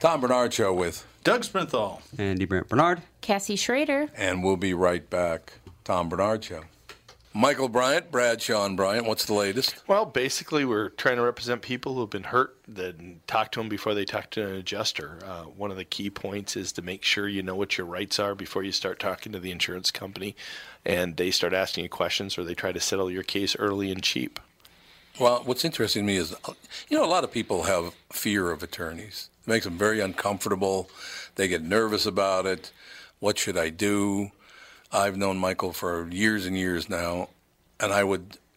Tom Barnard Show with Doug Sprinthal. Andy Brent Barnard. Cassie Schrader. And we'll be right back. Tom Barnard Show. Michael Bryant, Bradshaw and Bryant, what's the latest? Well, basically, we're trying to represent people who have been hurt, then talk to them before they talk to an adjuster. Uh, one of the key points is to make sure you know what your rights are before you start talking to the insurance company and they start asking you questions or they try to settle your case early and cheap. Well, what's interesting to me is, you know, a lot of people have fear of attorneys. Makes them very uncomfortable. They get nervous about it. What should I do? I've known Michael for years and years now, and I would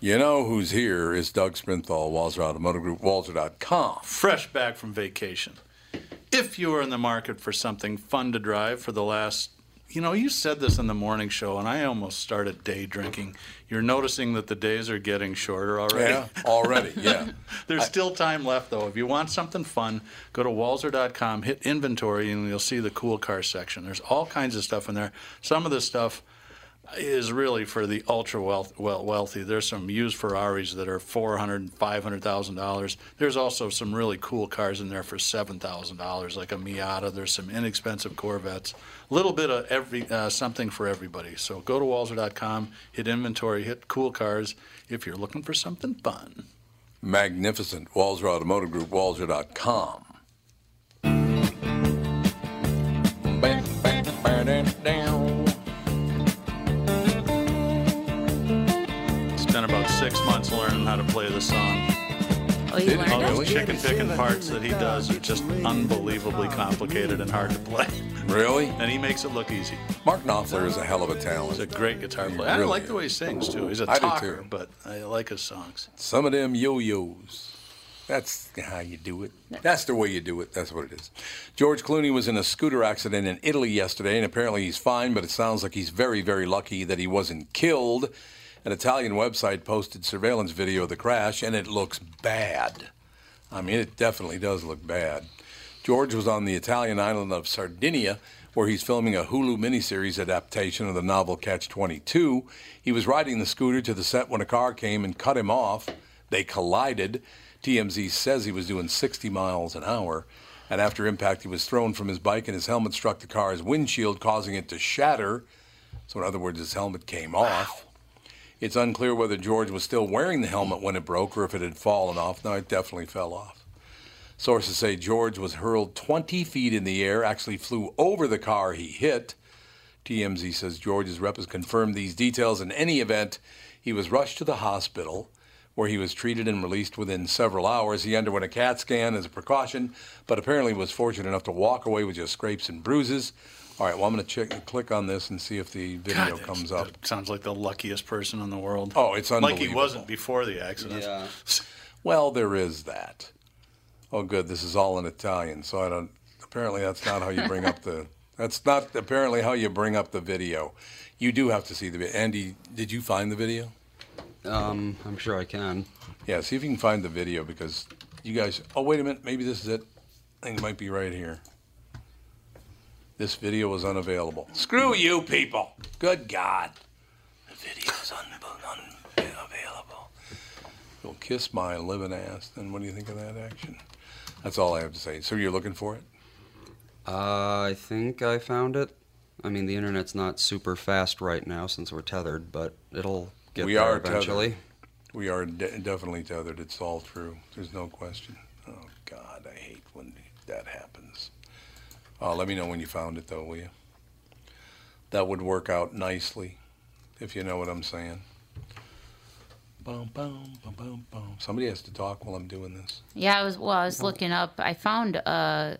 You know who's here is Doug Sprinthal, Walser Automotive Group, Walser.com. fresh back from vacation. If you are in the market for something fun to drive for the last, you know, you said this in the morning show, and I almost started day drinking. You're noticing that the days are getting shorter already. Yeah, already, yeah. There's still time left, though. If you want something fun, go to walser.com, hit inventory, and you'll see the cool car section. There's all kinds of stuff in there. Some of the stuff is really for the ultra wealth, well, wealthy. There's some used Ferraris that are four hundred, five hundred thousand dollars. There's also some really cool cars in there for seven thousand dollars, like a Miata. There's some inexpensive Corvettes. A little bit of every uh, something for everybody. So go to Walser.com, hit inventory, hit cool cars if you're looking for something fun. Magnificent. Walser Automotive Group, Walser.com. Spent about six months learning how to play the song. Oh, you Did learned you it? really? Chicken picking parts that he does are just unbelievably complicated and hard to play. Really? And he makes it look easy. Mark Knopfler is a hell of a talent. He's a great guitar He player. I really like is. the way he sings too. He's a I do, talker, too. but I like his songs. Some of them yo-yos. That's how you do it. That's the way you do it. That's what it is. George Clooney was in a scooter accident in Italy yesterday, and apparently he's fine, but it sounds like he's very, very lucky that he wasn't killed. An Italian website posted surveillance video of the crash, and it looks bad. I mean, it definitely does look bad. George was on the Italian island of Sardinia, where he's filming a Hulu miniseries adaptation of the novel Catch 22. He was riding the scooter to the set when a car came and cut him off. They collided. TMZ says he was doing 60 miles an hour. And after impact, he was thrown from his bike and his helmet struck the car's windshield, causing it to shatter. So, in other words, his helmet came off. It's unclear whether George was still wearing the helmet when it broke or if it had fallen off. No, it definitely fell off. Sources say George was hurled 20 feet in the air, actually flew over the car he hit. TMZ says George's rep has confirmed these details. In any event, he was rushed to the hospital where he was treated and released within several hours. He underwent a CAT scan as a precaution, but apparently was fortunate enough to walk away with just scrapes and bruises. All right. Well, I'm going to check, click on this and see if the video God, comes up. that Sounds like the luckiest person in the world. Oh, it's Like he unbelievable. wasn't before the accident. Yeah. Well, there is that. Oh, good. This is all in Italian, so I don't. Apparently, that's not how you bring up the. That's not apparently how you bring up the video. You do have to see the video. Andy, did you find the video? Um, I'm sure I can. Yeah, see if you can find the video because you guys. Oh, wait a minute. Maybe this is it. I think it might be right here. This video was unavailable. Screw you, people. Good God. The video's un- unavailable. You'll kiss my living ass. Then what do you think of that action? That's all I have to say. So you're looking for it? Uh, I think I found it. I mean, the internet's not super fast right now since we're tethered, but it'll get We there are eventually. tethered. We are de- definitely tethered. It's all true. There's no question. Oh, God, I hate when that happens. Uh, let me know when you found it, though, will you? That would work out nicely, if you know what I'm saying. Boom, boom, boom, boom, boom. Somebody has to talk while I'm doing this. Yeah, I was well. I was looking up. I found uh,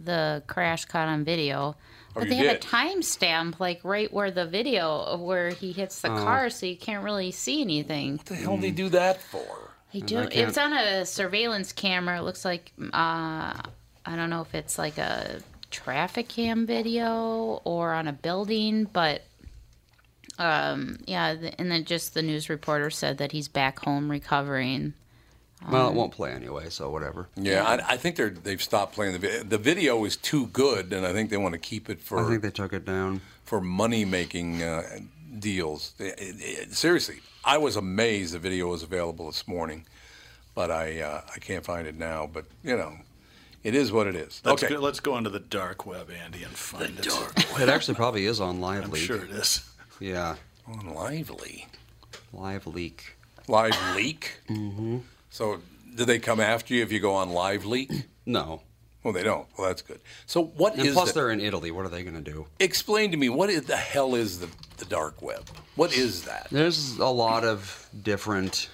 the crash caught on video, but you they have a did? timestamp like right where the video of where he hits the car, so you can't really see anything. What the hell do they do that for? They do. It's on a surveillance camera. It looks like uh, I don't know if it's like a traffic cam video or on a building, but um, yeah. And then just the news reporter said that he's back home recovering. Well, Um, it won't play anyway, so whatever. Yeah, I, I think they're they've stopped playing the video. The video is too good, and I think they want to keep it for I think they took it down. for money making uh, deals. It- it- it- seriously, I was amazed the video was available this morning, but I uh, I can't find it now. But you know, it is what it is. Let's, okay, go, let's go into the dark web, Andy, and find it. Dark web. It actually probably is on Live I'm Leak. sure it is. Yeah, on Lively, Live Leak. Live Leak. Mm-hmm. So, do they come after you if you go on Live Leak? No. Well, they don't. Well, that's good. So, what And is plus, the- they're in Italy. What are they going to do? Explain to me what is the hell is the the dark web? What is that? There's a lot of different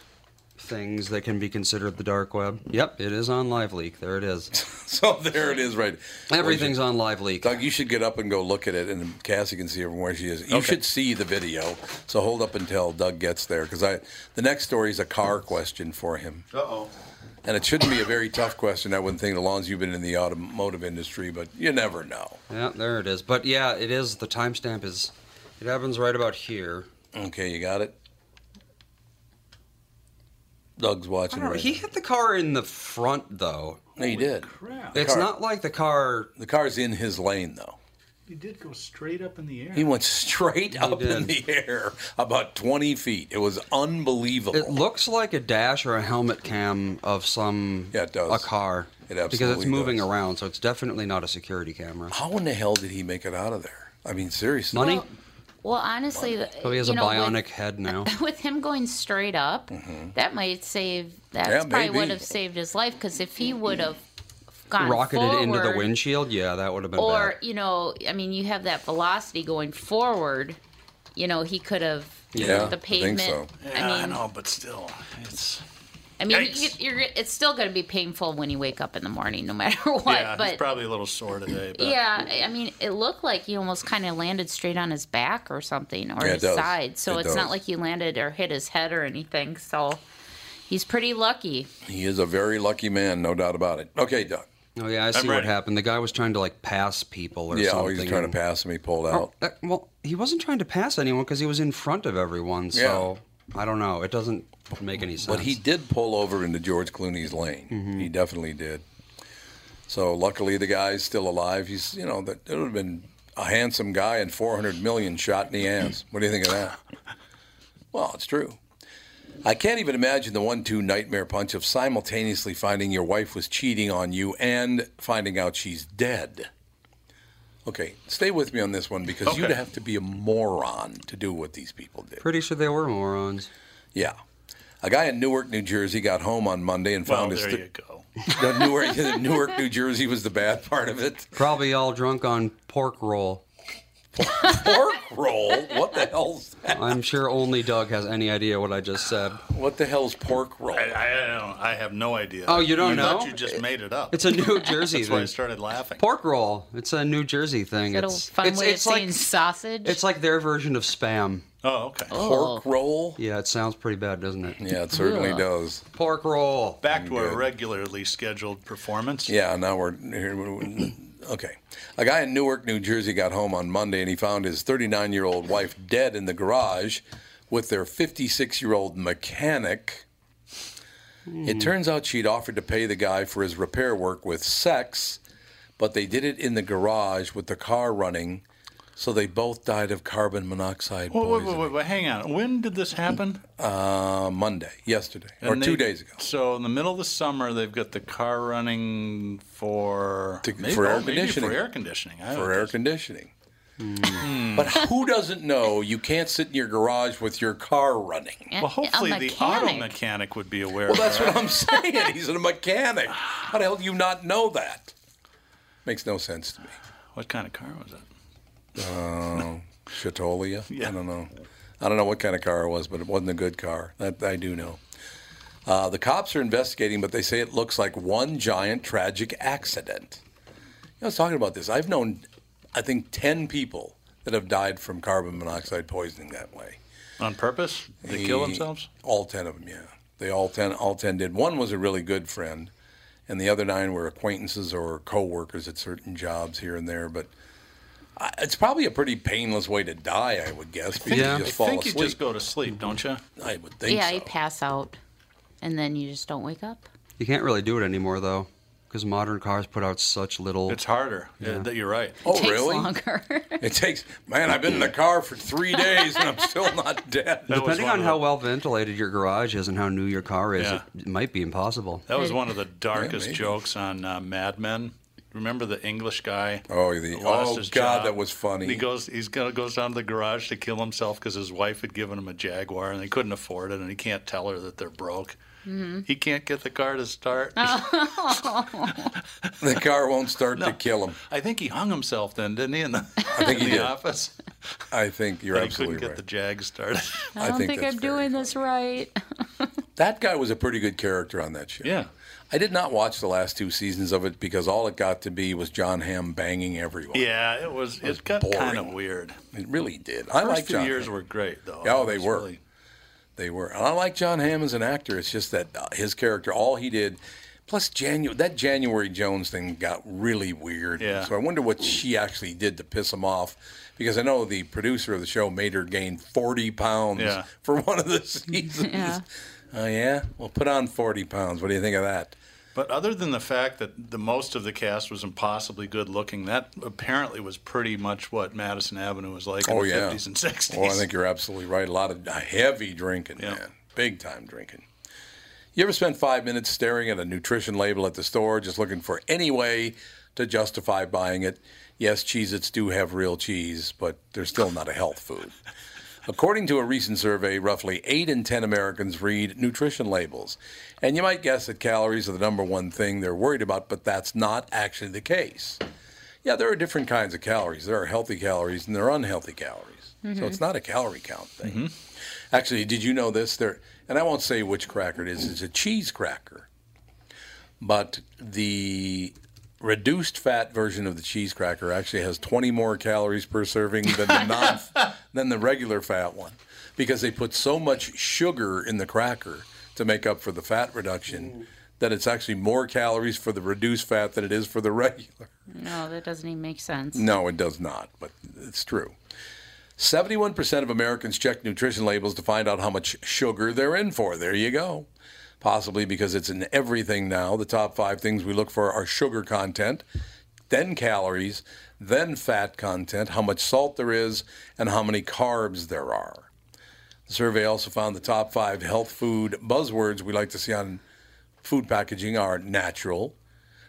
things that can be considered the dark web. Yep, it is on Live Leak. There it is. So there it is, right? Everything's on Live Leak. Doug, you should get up and go look at it, and Cassie can see her from where she is. You Okay. should see the video. So hold up until Doug gets there, because I the next story is a car question for him, Uh oh. and it shouldn't be a very tough question. I wouldn't think, as long as you've been in the automotive industry, but you never know. Yeah, there it is. But yeah, it is. The timestamp is. It happens right about here. Okay, you got it. Doug's watching. don't Right he hit the car in the front though. no, he did. Crap. It's car- not like the car. The car's in his lane, though. He did go straight up in the air. He went straight up in the air, about twenty feet. It was unbelievable. It looks like a dash or a helmet cam of some Yeah, it does. a car. It absolutely because it's moving does. around, so it's definitely not a security camera. How in the hell did he make it out of there? I mean, seriously. Money? Well, honestly, So he has a know, with- bionic head now. with him going straight up, mm-hmm. that might save. That's Yeah, probably would have saved his life because if he would have gone Rocketed into the windshield. Yeah, that would have been or bad. you know, I mean, you have that velocity going forward. You know, he could have. Yeah, the I think so. Yeah, I, mean, know, but still, it's. I mean, Yikes. you, you're, it's still going to be painful when you wake up in the morning, no matter what. yeah, but he's probably a little sore today. But yeah, I mean, it looked like he almost kind of landed straight on his back or something, or Yeah, it his does. side. So It it's does. not like he landed or hit his head or anything. So he's pretty lucky. He is a very lucky man, no doubt about it. Okay, Doug. Oh yeah, I see what happened. The guy was trying to like pass people or Yeah, oh, something. oh, he's trying to pass him. He pulled Oh, out. that- well, he wasn't trying to pass anyone because he was in front of everyone. So I don't know. It doesn't make any sense. But he did pull over into George Clooney's lane. Mm-hmm. He definitely did. So luckily, the guy's still alive. He's, you know, that it would have been a handsome guy and 400 million shot in the ass. What do you think of that? Well, it's true. I can't even imagine the one-two nightmare punch of simultaneously finding your wife was cheating on you and finding out she's dead. Okay, stay with me on this one because you'd have to be a moron to do what these people did. Pretty sure they were morons. Yeah. A guy in Newark, New Jersey got home on Monday and well, found his. there you go. the Newark, Newark, New Jersey was the bad part of it. Probably all drunk on pork roll. Pork roll? What the hell's that? I'm sure only Doug has any idea what I just said. What the hell's pork roll? I, I don't. I have no idea. Oh, you don't I know? thought you just made it up. It's a New Jersey That's why I started laughing. Pork roll. It's a New Jersey thing. Is that a it's fun it's, way it's of like saying sausage? it's like their version of spam. Oh, okay. Pork roll? Oh. Yeah, it sounds pretty bad, doesn't it? Yeah, it certainly Ugh. does. Pork roll. Back to our regularly scheduled performance. Yeah, now we're here. Okay. A guy in Newark, New Jersey got home on Monday and he found his 39 year old wife dead in the garage with their 56 year old mechanic. It hmm. turns out she'd offered to pay the guy for his repair work with sex, but they did it in the garage with the car running, so they both died of carbon monoxide Wait, wait, poisoning. wait, wait, wait, hang on. When did this happen? Uh, Monday, yesterday, or And two days ago. So in the middle of the summer, they've got the car running for To- maybe, for air oh, maybe conditioning. For air conditioning. I for air know. conditioning. But who doesn't know you can't sit in your garage with your car running? Well, hopefully the auto mechanic. mechanic would be aware. Of that. Well, that's that. what I'm saying. He's a mechanic. How the hell do you not know that? Makes no sense to me. What kind of car was it? Oh, Chatolia? Yeah. I don't know. I don't know what kind of car it was, but it wasn't a good car. That I do know. Uh, the cops are investigating, but they say it looks like one giant tragic accident. You know, I was talking about this. I've known, I think, 10 people that have died from carbon monoxide poisoning that way. On purpose? They kill themselves? All ten of them, yeah. They all ten, all ten did. One was a really good friend, and the other nine were acquaintances or co-workers at certain jobs here and there. But it's probably a pretty painless way to die, I would guess. Because Yeah. you I just fall think you asleep. just go to sleep, don't you? I would think yeah, so. you pass out, and then you just don't wake up. You can't really do it anymore though, because modern cars put out such little. It's harder. Yeah. that you're right. oh, Takes really? longer. It takes. Man, I've been in the car for three days and I'm still not dead. That Depending on how well ventilated your garage is and how new your car is, Yeah. it, it might be impossible. That was one of the darkest maybe. jokes on uh, Mad Men. Remember the English guy? Oh, the- lost oh, his God, job? that was funny. He goes, he's gonna goes down to the garage to kill himself because his wife had given him a Jaguar and they couldn't afford it, and he can't tell her that they're broke. Mm-hmm. He can't get the car to start. The car won't start to kill him. I think he hung himself then, didn't he? In the, I think in he the did. office. I think you're But he absolutely couldn't get the Jag started. I I don't think think, I'm very doing this right. That guy was a pretty good character on that show. yeah. I did not watch the last two seasons of it because all it got to be was Jon Hamm banging everyone. Yeah, it was. was It got kind of weird. It really did. I First like few John years Hamm. were great though. Oh, they were. really- They were. And I like Jon Hamm as an actor. It's just that uh, his character, all he did, plus Janu- that January Jones thing got really weird. Yeah. So I wonder what she actually did to piss him off. Because I know the producer of the show made her gain 40 pounds Yeah. for one of the seasons. Yeah. Oh, yeah? Well, put on 40 pounds. What do you think of that? But other than the fact that the most of the cast was impossibly good looking, that apparently was pretty much what Madison Avenue was like in Oh, the yeah. 50s and 60s. Oh, I think you're absolutely right. A lot of heavy drinking, Yeah. man. Big time drinking. You ever spend five minutes staring at a nutrition label at the store, just looking for any way to justify buying it? Yes, Cheez Its do have real cheese, but they're still not a health food. According to a recent survey, roughly 8 in 10 Americans read nutrition labels. And you might guess that calories are the number one thing they're worried about, but that's not actually the case. Yeah, there are different kinds of calories. There are healthy calories and there are unhealthy calories. So mm-hmm. it's not a calorie count thing. Mm-hmm. Actually, did you know this? There, and I won't say which cracker it is. It's a cheese cracker, but the reduced fat version of the cheese cracker actually has 20 more calories per serving than the non than the regular fat one, because they put so much sugar in the cracker to make up for the fat reduction that it's actually more calories for the reduced fat than it is for the regular. No, that doesn't even make sense. No, it does not, but it's true. 71% of Americans check nutrition labels to find out how much sugar they're in for. There you go. Possibly because it's in everything now. The top five things we look for are sugar content, then calories, then fat content, how much salt there is, and how many carbs there are. The survey also found the top five health food buzzwords we like to see on food packaging are natural,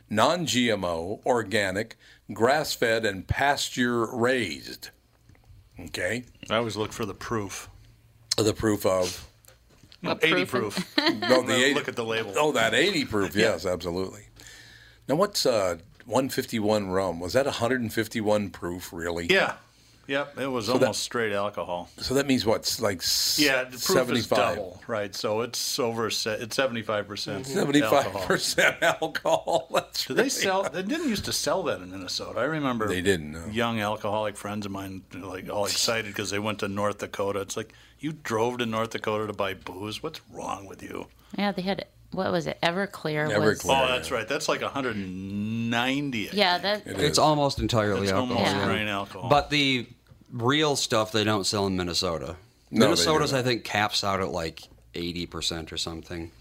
non GMO, organic, grass fed, and pasture raised. Okay? I always look for the proof. The proof of. No, What 80 proof? proof. No, the 80, Look at the label. Oh, that 80 proof. Yes, absolutely. Now, what's uh, 151 rum? Was that 151 proof, really? Yeah. Yep, it was almost straight alcohol. So that means what's like Yeah, the proof is 75. double, right? So it's over. se- It's seventy-five percent. 75% alcohol. That's Do they really sell? They didn't used to sell that in Minnesota. I remember They didn't, no. Young alcoholic friends of mine, like all excited because they went to North Dakota. It's like you drove to North Dakota to buy booze. What's wrong with you? Yeah, they had what was it? Everclear. Was, Everclear. Oh, that's right. That's like 190. I yeah, think. that. It's almost entirely It's alcohol. almost Yeah. grain alcohol. But the real stuff they don't sell in Minnesota. No, Minnesota's, I think, caps out at like 80% or something.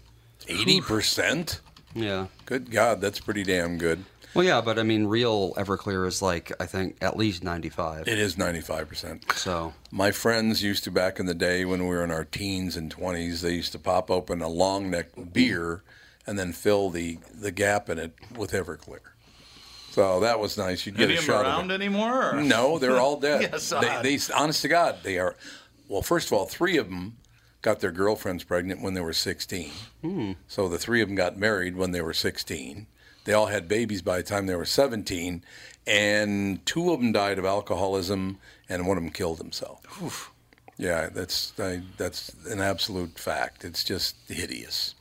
80%? Yeah. Good God, that's pretty damn good. Well, yeah, but I mean, real Everclear is like, I think, at least 95. It is 95%. So, My friends used to back in the day when we were in our teens and 20s, they used to pop open a long neck beer and then fill the, the gap in it with Everclear. So that was nice. You'd get Any a shot around of it. anymore? or- No, they're all dead. Yes, they, odd. they, honest to God, they are. Well, first of all, three of them got their girlfriends pregnant when they were 16. Hmm. So the three of them got married when they were 16. They all had babies by the time they were 17, and two of them died of alcoholism, and one of them killed himself. Yeah, that's I, that's an absolute fact. It's just hideous,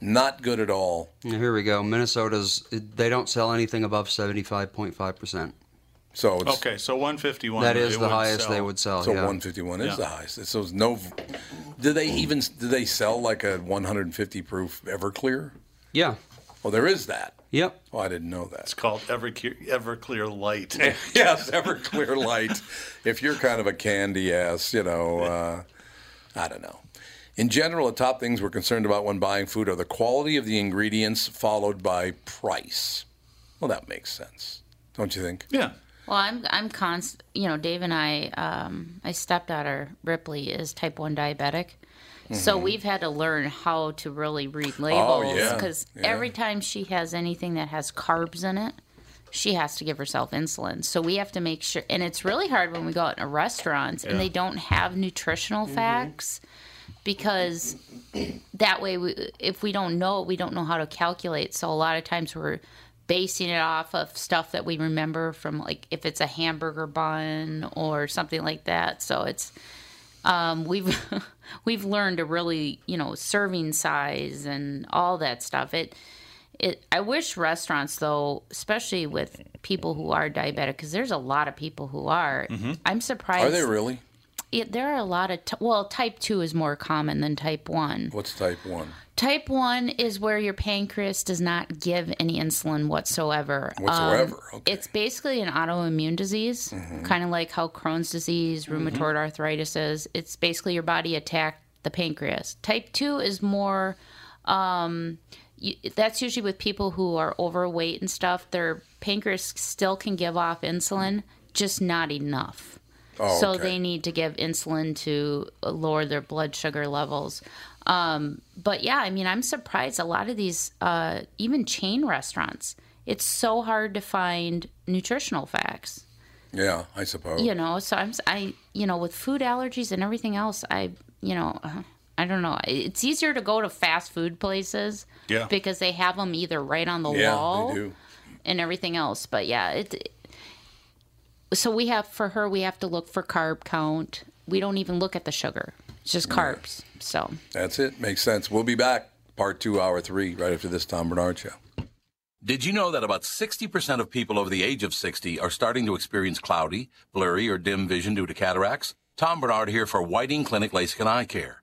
not good at all. here we go. Minnesota's, they don't sell anything above 75.5%. So it's, Okay, so 151. That is the highest sell. they would sell. So yeah. 151 is Yeah. the highest. So it's no. Do they even do they sell like a 150 proof Everclear? Yeah. Well, there is that. Yep. Oh, I didn't know that. It's called Everclear, Everclear Light. yes, Everclear Light. if you're kind of a candy ass, you know, uh, I don't know. In general, the top things we're concerned about when buying food are the quality of the ingredients, followed by price. Well, that makes sense, don't you think? yeah. Well, I'm I'm const. You know, Dave and I, um, my stepdaughter Ripley is type one diabetic, so we've had to learn how to really read labels Mm-hmm. Oh, yeah, because yeah. every time she has anything that has carbs in it, she has to give herself insulin. So we have to make sure, and it's really hard when we go out in restaurants and they don't have nutritional Mm-hmm. facts because that way we, if we don't know we don't know how to calculate so a lot of times we're basing it off of stuff that we remember from like if it's a hamburger bun or something like that so it's um, we've we've learned to really you know serving size and all that stuff. It it i wish restaurants though especially with people who are diabetic because there's a lot of people who are. I'm surprised Are they really? It, there are a lot of t- well type 2 is more common than type 1 What's type one? type 1 is where your pancreas does not give any insulin whatsoever Um, Whatsoever, okay. Mm-hmm. it's basically an autoimmune disease kind of like how crohn's disease rheumatoid arthritis is it's basically your body attacked the pancreas type 2 is more um, you, that's usually with people who are overweight and stuff their pancreas still can give off insulin just not enough Oh, so okay. they need to give insulin to lower their blood sugar levels. Um, but yeah, I mean, I'm surprised a lot of these, uh, even chain restaurants, it's so hard to find nutritional facts. Yeah, I suppose. You know, so I'm, I, you know, with food allergies and everything else, I, you know, I don't know. It's easier to go to fast food places Yeah. because they have them either right on the yeah, wall and everything else. But yeah, it. So we have for her, we have to look for carb count. We don't even look at the sugar; it's just carbs. So That's it. Makes sense. We'll be back. Part two, hour three, right after this Tom Barnard show. Did you know that about 60% of people over the age of 60 are starting to experience cloudy, blurry, or dim vision due to cataracts? Tom Barnard here for Whiting Clinic LASIK and Eye Care.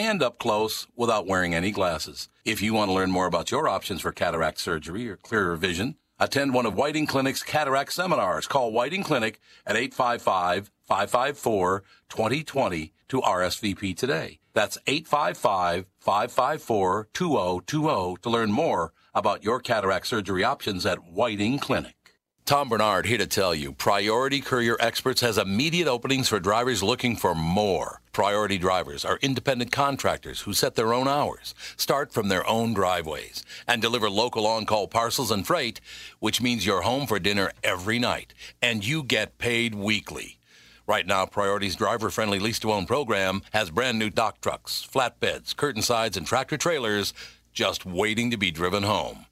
and up close without wearing any glasses. If you want to learn more about your options for cataract surgery or clearer vision, attend one of Whiting Clinic's cataract seminars. Call Whiting Clinic at 855 554 2020 to RSVP today. That's 855 554 2020 to learn more about your cataract surgery options at Whiting Clinic. Tom Barnard here to tell you Priority Courier Experts has immediate openings for drivers looking for more. Priority drivers are independent contractors who set their own hours, start from their own driveways, and deliver local on call parcels and freight, which means you're home for dinner every night, and you get paid weekly. Right now, Priority's driver friendly lease to own program has brand new dock trucks, flatbeds, curtain sides, and tractor trailers just waiting to be driven home.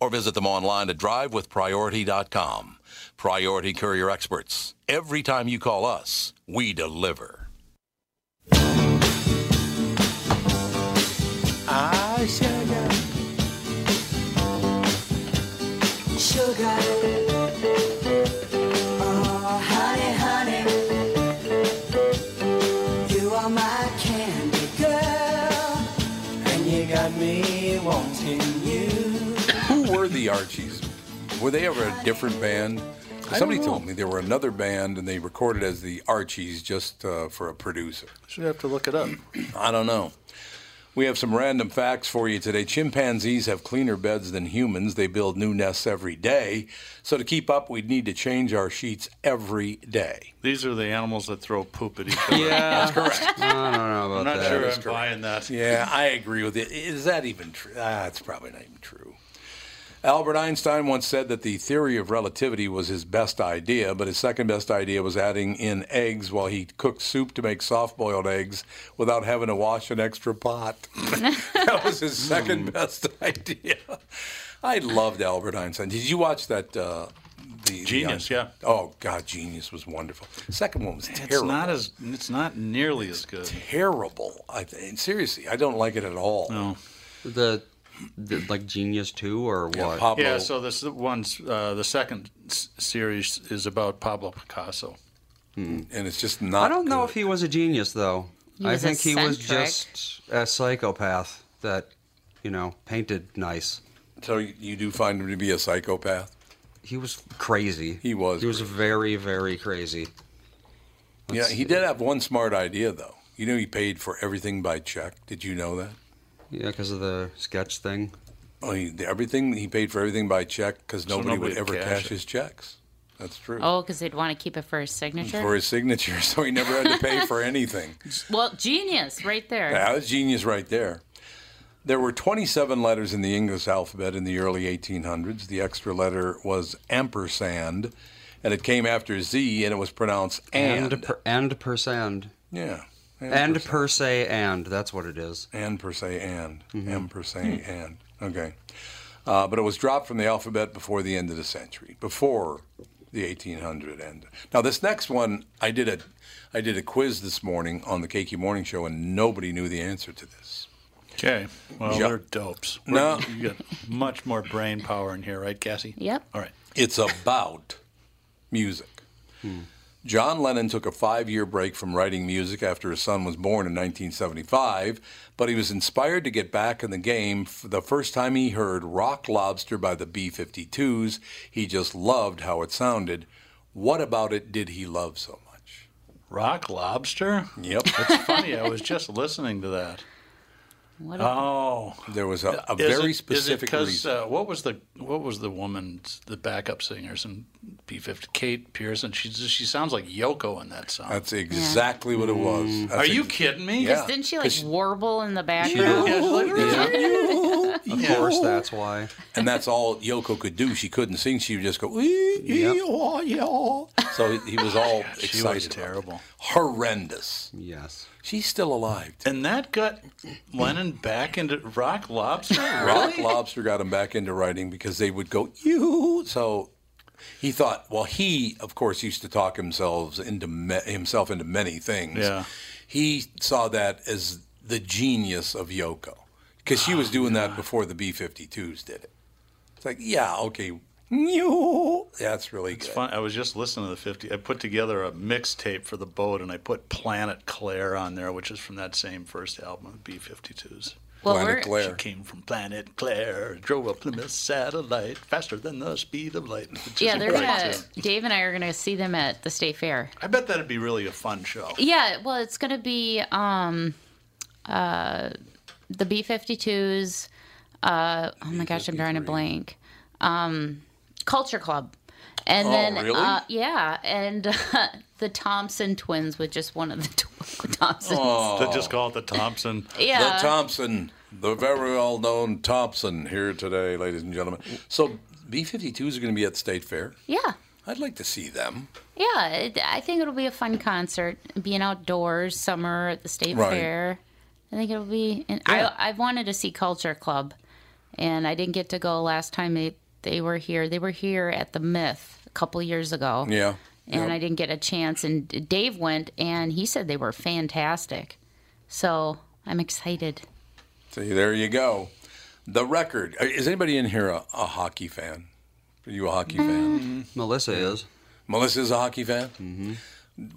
or visit them online at drivewithpriority.com. Priority Courier Experts. Every time you call us, we deliver. I sugar. The Archies? Were they ever a different band? Somebody told me they were another band and they recorded as the Archies just uh, for a producer. Should have to look it up. I don't know. We have some random facts for you today. Chimpanzees have cleaner beds than humans. They build new nests every day. So to keep up, we'd need to change our sheets every day. These are the animals that throw poop at each other. Yeah. That's correct. I don't know about I'm not that. sure is I'm correct. buying that. Yeah, I agree with it. Is that even true? Ah, it's probably not even true. Albert Einstein once said that the theory of relativity was his best idea, but his second best idea was adding in eggs while he cooked soup to make soft boiled eggs without having to wash an extra pot. that was his second best idea. I loved Albert Einstein. Did you watch that? Uh, the, the Genius, yeah. Oh God, Genius was wonderful. Second one was terrible. It's not as. It's not nearly as good. terrible. I th- seriously, I don't like it at all. No. The, the like Genius Two or what? Pablo. Yeah. So this one's uh, the second s- series is about Pablo Picasso. and it's just not. I don't know good. if he was a genius though. He I was think he was just a psychopath that, you know, painted nice. So you you do find him to be a psychopath? He was crazy. He was He was crazy. very, very crazy. yeah, he did have one smart idea though. You know, he paid for everything by check. Did you know that? Yeah, because of the sketch thing. Oh, he, everything he paid for everything by check because So nobody, nobody would ever cash, cash his checks. That's true. Oh, because they'd want to keep it for his signature. For his signature, so he never had to pay for anything. well, genius, right there. That was genius right there. There were 27 letters in the English alphabet in the early 1800s. The extra letter was ampersand, and it came after Z, and it was pronounced and. And per, and per sand. yeah. And percent. per se and. That's what it is. and per se and m per se and okay uh, but it was dropped from the alphabet before the end of the century before the 1800 end now this next one i did a i did a quiz this morning on the KQ morning show and nobody knew the answer to this Okay. Well, Yeah. they're dopes. No. You got much more brain power in here, right, Cassie? Yep. All right. it's about music John Lennon took a five year break from writing music after his son was born in 1975, but he was inspired to get back in the game the first time he heard Rock Lobster by the B 52s. He just loved how it sounded. What about it did he love so much? Rock lobster? Yep. It's funny. I was just listening to that. What Oh. There was a, a Is very it- is it specific 'cause, reason. Uh, what was the what was the woman, the backup singers in P50? Kate Pierson. She she sounds like Yoko in that song. That's exactly what it was. That's Are you kidding me? Yeah. Didn't she like 'cause- warble in the background? Yeah, like- Of course, that's why. and that's all Yoko could do. She couldn't sing. She would just go, "Ee, ee, yaw, yaw." so he was all excited. she was terrible. Horrendous. Yes. She's still alive. And that got Lennon back into Rock Lobster. Rock Lobster got him back into writing because they would go, you. So he thought, well, he, of course, used to talk himself into me- himself into many things. Yeah. He saw that as the genius of Yoko because she was doing that before the B 52s did it. It's like, yeah, okay, You. That's really It's good. fun. I was just listening to the 50. I put together a mixtape for the boat, and I put Planet Claire on there, which is from that same first album, of B-52s. Well, Planet we're, She Claire. came from Planet Claire, drove a Plymouth satellite faster than the speed of light. yeah, they're gonna. tune. Dave and I are gonna see them at the state fair. I bet that'd be really a fun show. Yeah, well, it's gonna be um, uh, the B 52s. Uh, oh my gosh, I'm drawing a blank. Um, Culture Club. And Oh, then, really? uh, yeah, and uh, the Thompson twins with just one of the tw- Thompsons. To just call it the Thompson. yeah. The Thompson, the very well known Thompson, here today, ladies and gentlemen. So B 52s are going to be at State Fair. yeah. I'd like to see them. Yeah, it, I think it'll be a fun concert. Being outdoors, summer at the state Right. fair. I think it'll be. And Yeah. I I've wanted to see Culture Club, and I didn't get to go last time they they were here. They were here at the Myth a couple years ago. Yeah. And Yep. I didn't get a chance. And Dave went, and he said they were fantastic. So I'm excited. See, there you go. The record. Uh, Is anybody in here a, a hockey fan? Are you a hockey fan? Melissa is. Melissa is a hockey fan? Mm-hmm.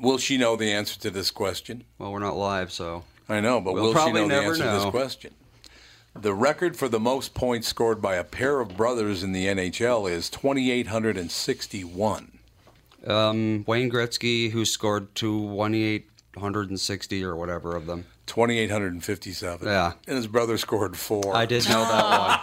Will she know the answer to this question? Well, we're not live, so. I know, but We'll will she probably know the never answer to this question? The record for the most points scored by a pair of brothers in the NHL is 2,861. Um, Wayne Gretzky, who scored 2,860 or whatever of them. 2,857. Yeah. And his brother scored four. I did know that one.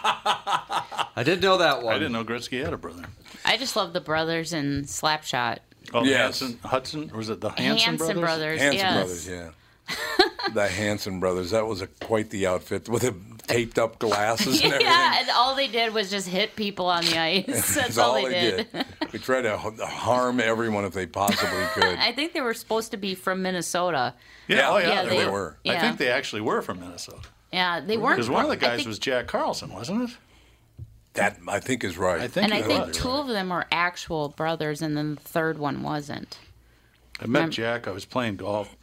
I did know that one. I didn't know Gretzky had a brother. I just love the brothers in Slapshot. Oh, Yes. Hanson, Hudson, or was it the Hanson, Hanson brothers? brothers. Hanson yes. brothers, yeah. the Hanson brothers. That was a, quite the outfit with the taped up glasses and everything. Yeah, and all they did was just hit people on the ice. That's That's all, they, did. They tried to harm everyone if they possibly could. I think they were supposed to be from Minnesota. Yeah, oh yeah, Yeah, they, they were. were. I think they actually were from Minnesota. Yeah, they weren't. Because one of the guys think- was Jack Carlson, wasn't it? That I think is right. I think. and I think was. two of them were actual brothers, and then the third one wasn't. I met Jack. I was playing golf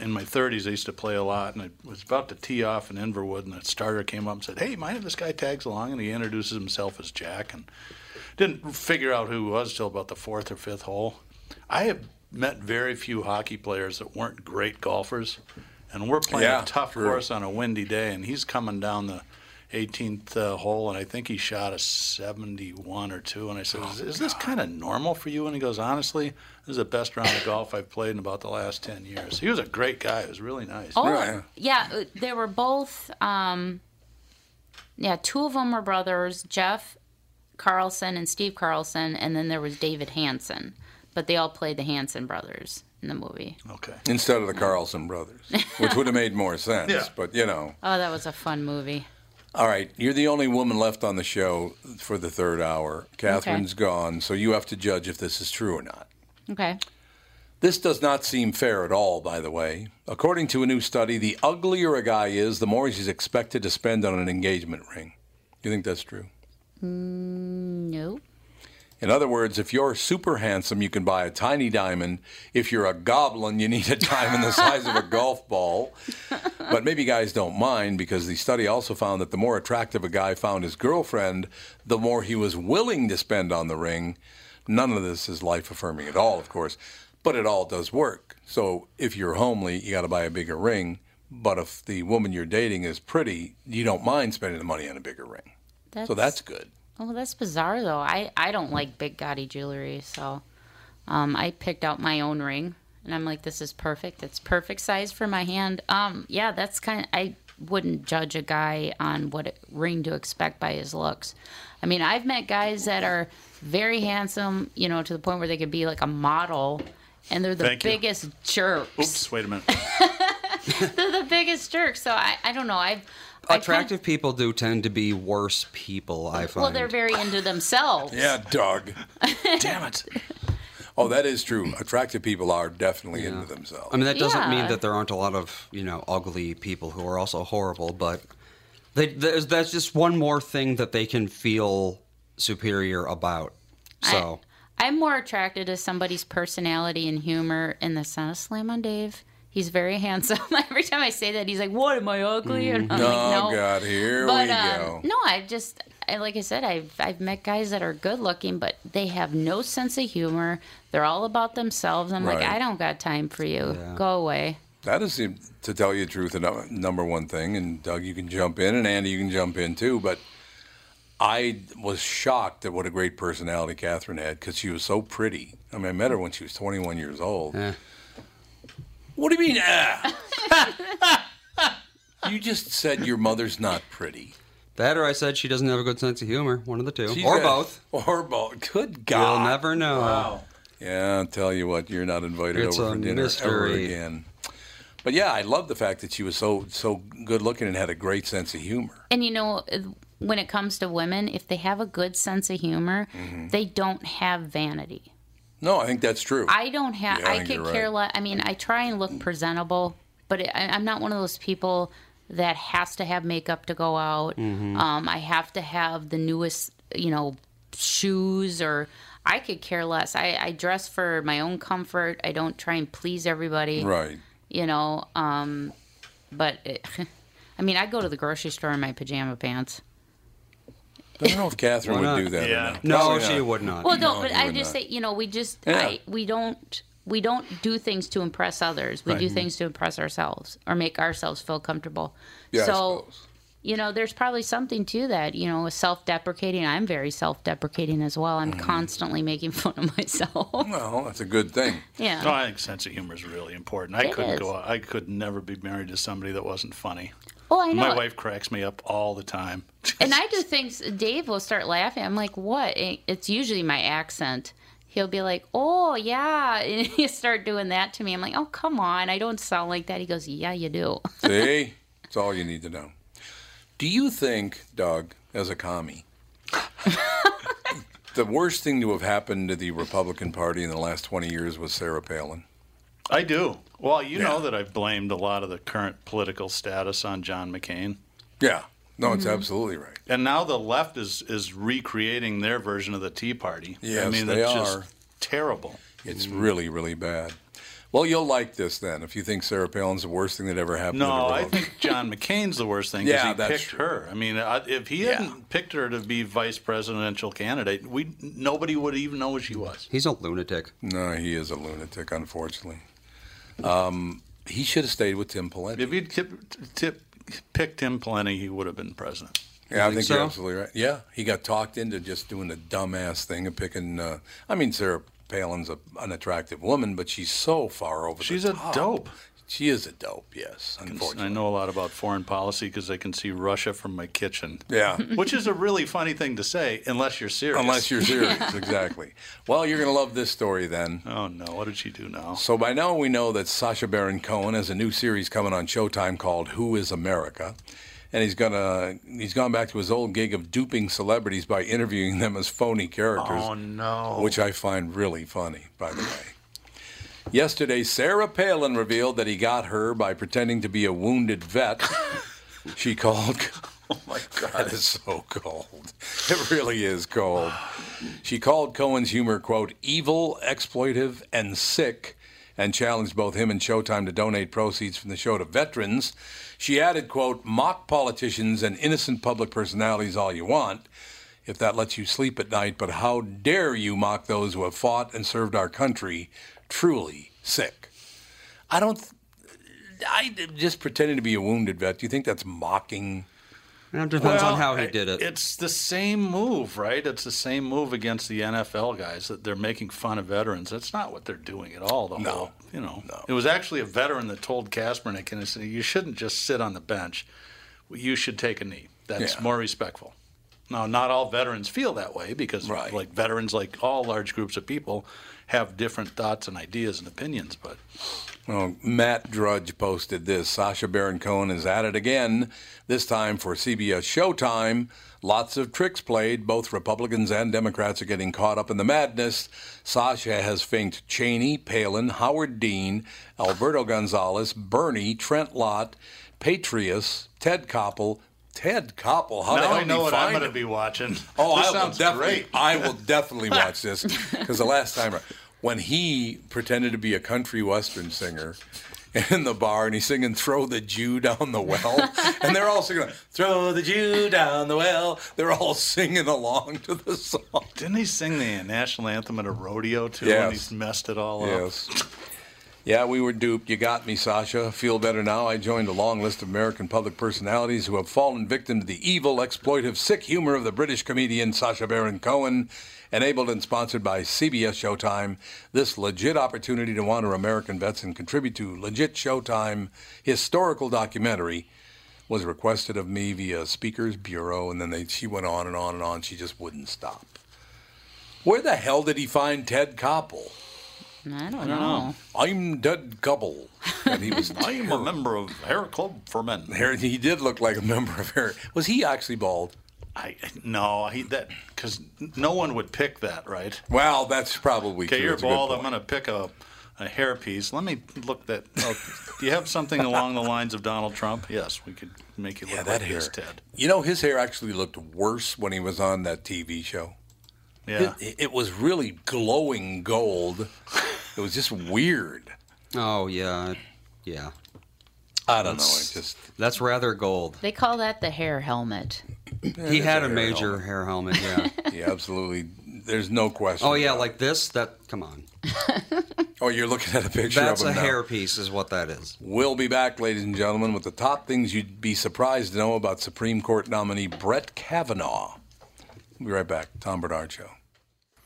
in my 30s. I used to play a lot, and I was about to tee off in Inverwood, and the starter came up and said, "Hey, mind if this guy tags along?" And he introduces himself as Jack, and didn't figure out who he was till about the fourth or fifth hole. I have met very few hockey players that weren't great golfers, and we're playing Yeah, a tough true. course on a windy day, and he's coming down the 18th uh, hole, and I think he shot a 71 or two. And I said, "Is, is this kind of normal for you?" And he goes, "Honestly, this is the best round of golf I've played in about the last 10 years." He was a great guy. It was really nice. Oh, Right. yeah, uh, they were both. Um, yeah, two of them were brothers, Jeff Carlson and Steve Carlson, and then there was David Hanson. But they all played the Hanson brothers in the movie. Okay. Instead of the Carlson brothers, which would have made more sense. Yeah. But you know, Oh, that was a fun movie. All right. You're the only woman left on the show for the third hour. Catherine's gone, so you have to judge if this is true or not. Okay. This does not seem fair at all, by the way. According to a new study, the uglier a guy is, the more he's expected to spend on an engagement ring. You think that's true? Mm, no. In other words, if you're super handsome, you can buy a tiny diamond. If you're a goblin, you need a diamond the size of a golf ball. But maybe guys don't mind because the study also found that the more attractive a guy found his girlfriend, the more he was willing to spend on the ring. None of this is life affirming at all, of course, but it all does work. So if you're homely, you got to buy a bigger ring. But if the woman you're dating is pretty, you don't mind spending the money on a bigger ring. That's, So that's good. Oh, that's bizarre though. I I don't like big gaudy jewelry, so um, I picked out my own ring, and I'm like, this is perfect. It's perfect size for my hand. Um, yeah, that's kind of. I wouldn't judge a guy on what ring to expect by his looks. I mean, I've met guys that are very handsome, you know, to the point where they could be like a model, and they're the Thank you. biggest jerks. Oops, wait a minute. They're the biggest jerks. So I, I don't know. I've Attractive people do tend to be worse people, I find. well, they're very into themselves. Yeah, Doug. Damn it. Oh, that is true. Attractive people are definitely into themselves. I mean, that doesn't mean that there aren't a lot of you know ugly people who are also horrible, but they, there's, that's just one more thing that they can feel superior about. So I'm more attracted to somebody's personality and humor in the Son of Slam on Dave. He's very handsome. Every time I say that, he's like, "What am I ugly?" And I'm oh like, "No." God, here but we um, go. no, I just I, like I said, I've I've met guys that are good looking, but they have no sense of humor. They're all about themselves. I'm like, I don't got time for you. Go away. That is, to tell you the truth, the number one thing. And Doug, you can jump in, and Andy, you can jump in too. But I was shocked at what a great personality Catherine had because she was so pretty. I mean, I met her when she was 21 years old. Eh. What do you mean, ah? you just said your mother's not pretty. That or I said she doesn't have a good sense of humor. One of the two. She's or got- both. Or both. Good God. You'll never know. Wow. Yeah, I'll tell you what, you're not invited It's over a for dinner ever again. But yeah, I love the fact that she was so so good looking and had a great sense of humor. And you know, when it comes to women, if they have a good sense of humor, Mm-hmm. they don't have vanity. No, I think that's true. I don't have. Yeah, I I, could care right. less. I mean, I try and look presentable, but it, I, I'm not one of those people that has to have makeup to go out. Mm-hmm. Um, I have to have the newest, you know, shoes or. I could care less. I, I dress for my own comfort. I don't try and please everybody. right. You know, um, but it, I mean, I go to the grocery store in my pajama pants. I don't know if Catherine would do that. Yeah. Or not. No, Probably she not. would not. Well, no, No, but I just not. say, you know, we just, Yeah. I, we don't, we don't do things to impress others. We do things to impress ourselves or make ourselves feel comfortable. Yeah, so, you know, there's probably something to that. You know, self-deprecating. I'm very self-deprecating as well. Mm-hmm. I'm constantly making fun of myself. Well, that's a good thing. yeah. No, I think sense of humor is really important. I It couldn't is. go. I could never be married to somebody that wasn't funny. Oh, I know. My wife cracks me up all the time. and I do things. Dave will start laughing. I'm like, "What?" It's usually my accent. He'll be like, "Oh yeah," and he start doing that to me. I'm like, "Oh come on, I don't sound like that." He goes, "Yeah, you do." See? That's all you need to know. Do you think, Doug, as a commie, the worst thing to have happened to the Republican Party in the last 20 years was Sarah Palin? I do. Well, you know that I've blamed a lot of the current political status on John McCain. Yeah. No, Mm-hmm. it's absolutely right. And now the left is is recreating their version of the Tea Party. Yeah. I mean, they it's are. just terrible. It's really, really bad. Well, you'll like this then if you think Sarah Palin's the worst thing that ever happened No, I think John McCain's the worst thing because Yeah, he that's picked true. her. I mean, I- if he Yeah. hadn't picked her to be vice presidential candidate, we nobody would even know who she was. He's a lunatic. No, he is a lunatic, unfortunately. Um, he should have stayed with Tim Pawlenty. If he'd tip, tip, picked Tim Pawlenty, he would have been president. Yeah, I think think you're so? absolutely right. Yeah, he got talked into just doing the dumbass thing of picking. Uh, I mean, Sarah Palin's a, an attractive woman, but she's so far over. She's the a top. dope. She is a dope. Yes, unfortunately. I know a lot about foreign policy because I can see Russia from my kitchen. Yeah. Which is a really funny thing to say, unless you're serious. Unless you're serious, exactly. Well, you're going to love this story then. Oh no! What did she do now? So by now we know that Sacha Baron Cohen has a new series coming on Showtime called Who Is America, and he's gonna he's gone back to his old gig of duping celebrities by interviewing them as phony characters. Oh no! which I find really funny, by the way. Yesterday, Sarah Palin revealed that he got her by pretending to be a wounded vet. She called. Oh my God, that is so cold. It really is cold. She called Cohen's humor, quote, evil, exploitive, and sick, and challenged both him and Showtime to donate proceeds from the show to veterans. She added, quote, mock politicians and innocent public personalities all you want if that lets you sleep at night, but how dare you mock those who have fought and served our country? Truly sick. I don't. I just pretending to be a wounded vet. Do you think that's mocking? It depends Well, on how he did it. It's the same move, right? It's the same move against the NFL guys that they're making fun of veterans. That's not what they're doing at all. The No. whole, you know, No. it was actually a veteran that told Kaepernick, and he said, "You shouldn't just sit on the bench. You should take a knee. That's Yeah. more respectful." Now, not all veterans feel that way because, Right. like veterans, like all large groups of people, have different thoughts and ideas and opinions. But Well, Matt Drudge posted this. Sacha Baron Cohen is at it again, this time for CBS Showtime. Lots of tricks played. Both Republicans and Democrats are getting caught up in the madness. Sacha has thanked Cheney, Palin, Howard Dean, Alberto Gonzales, Bernie, Trent Lott, Petraeus, Ted Koppel. Ted Koppel. How the now I know what I'm going to be watching. Oh, this I will definitely. great. I will definitely watch this because the last time when he pretended to be a country western singer in the bar and he's singing "Throw the Jew Down the Well," and they're all singing "Throw the Jew Down the Well." They're all singing along to the song. Didn't he sing the national anthem at a rodeo too? Yes. And he's messed it all up. Yeah, we were duped. You got me, Sacha. Feel better now. I joined a long list of American public personalities who have fallen victim to the evil, exploitive, sick humor of the British comedian Sacha Baron Cohen. Enabled and sponsored by CBS Showtime, this legit opportunity to honor American vets and contribute to legit Showtime historical documentary was requested of me via Speakers Bureau, and then they, she went on and on and on. She just wouldn't stop. Where the hell did he find Ted Koppel? I don't know. I'm Ted Koppel. And he was I'm a member of Hair Club for Men. Hair, he did look like a member of Hair. Was he actually bald? I no, he that because no one would pick that, right? Well, that's probably Okay, true. you're It's a good bald. I'm going to pick a a hairpiece. Let me look that. Oh, do you have something along the lines of Donald Trump? Yes, we could make you look Yeah, like that hair. this, Ted. You know, his hair actually looked worse when he was on that TV show. Yeah. It, it was really glowing gold. It was just weird. Oh yeah, yeah. I don't know. It just That's rather gold. They call that the hair helmet. he had a hair major helmet. hair helmet. Yeah. yeah, absolutely. There's no question. oh yeah, about like this. That come on. Oh, you're looking at a picture That's of a him now. hairpiece, is what that is. We'll be back, ladies and gentlemen, with the top things you'd be surprised to know about Supreme Court nominee Brett Kavanaugh. We'll be right back. Tom Barnard Show.